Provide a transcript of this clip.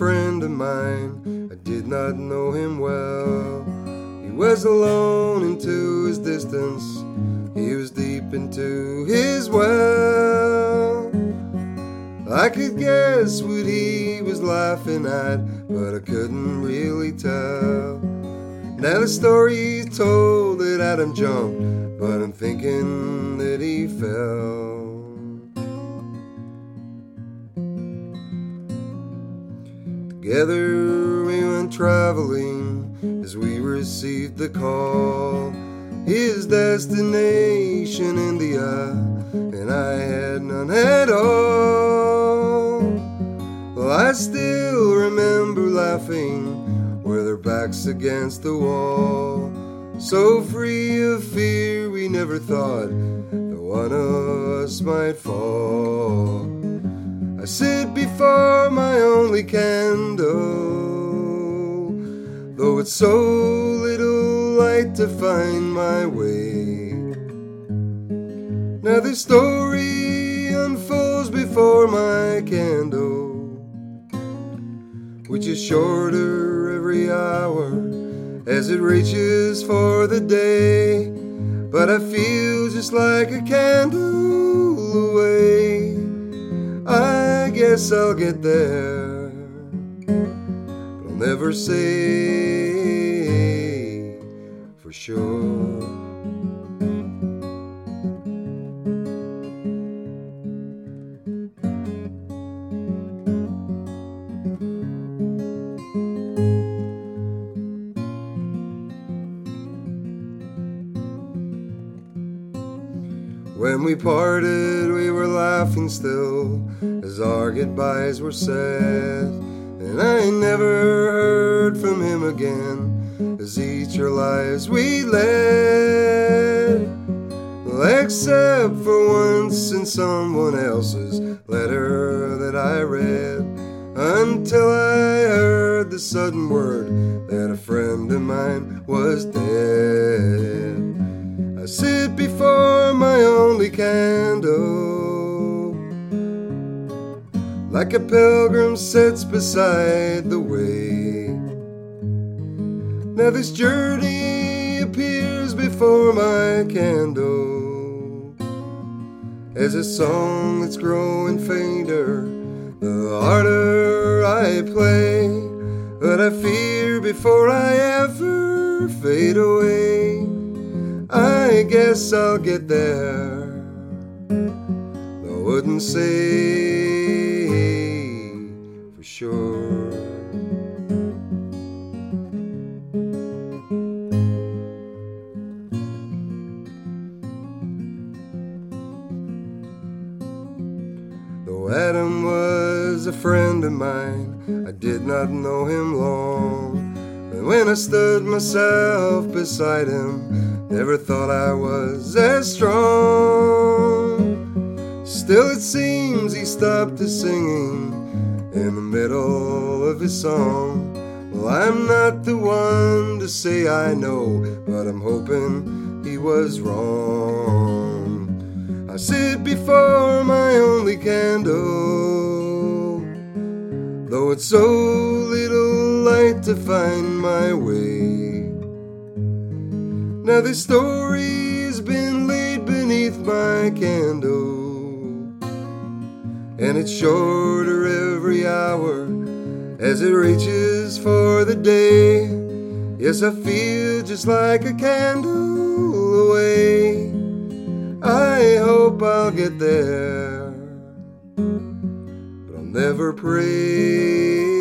friend of mine. I did not know him well. He was alone into his distance. He was deep into his well. I could guess what he was laughing at, but I couldn't really tell. Now the story told that Adam jumped, but I'm thinking that he fell. Together we went traveling as we received the call. His destination, India, and I had none at all. Well, I still remember laughing with our backs against the wall. So free of fear, we never thought that one of us might fall. I sit before my only candle, though it's so little light to find my way. Now the story unfolds before my candle, which is shorter every hour as it reaches for the day. But I feel just like a candle away. I guess I'll get there, but I'll never say for sure. When we parted, we were laughing still as our goodbyes were said. And I never heard from him again as each our lives we led. Well, except for once in someone else's letter that I read. Until I heard the sudden word that a friend of mine was dead. Before candle, like a pilgrim sits beside the way. Now this journey appears before my candle as a song that's growing fainter, the harder I play. But I fear before I ever fade away. I guess I'll get there. Say for sure. Though Adam was a friend of mine, I did not know him long. And when I stood myself beside him, never thought I was as strong. Still, it seems he stopped his singing in the middle of his song. Well, I'm not the one to say I know, but I'm hoping he was wrong. I sit before my only candle, though it's so little light to find my way. Now this story's been laid beneath my candle, and it's shorter every hour as it reaches for the day. Yes, I feel just like a candle away. I hope I'll get there, but I'll never pray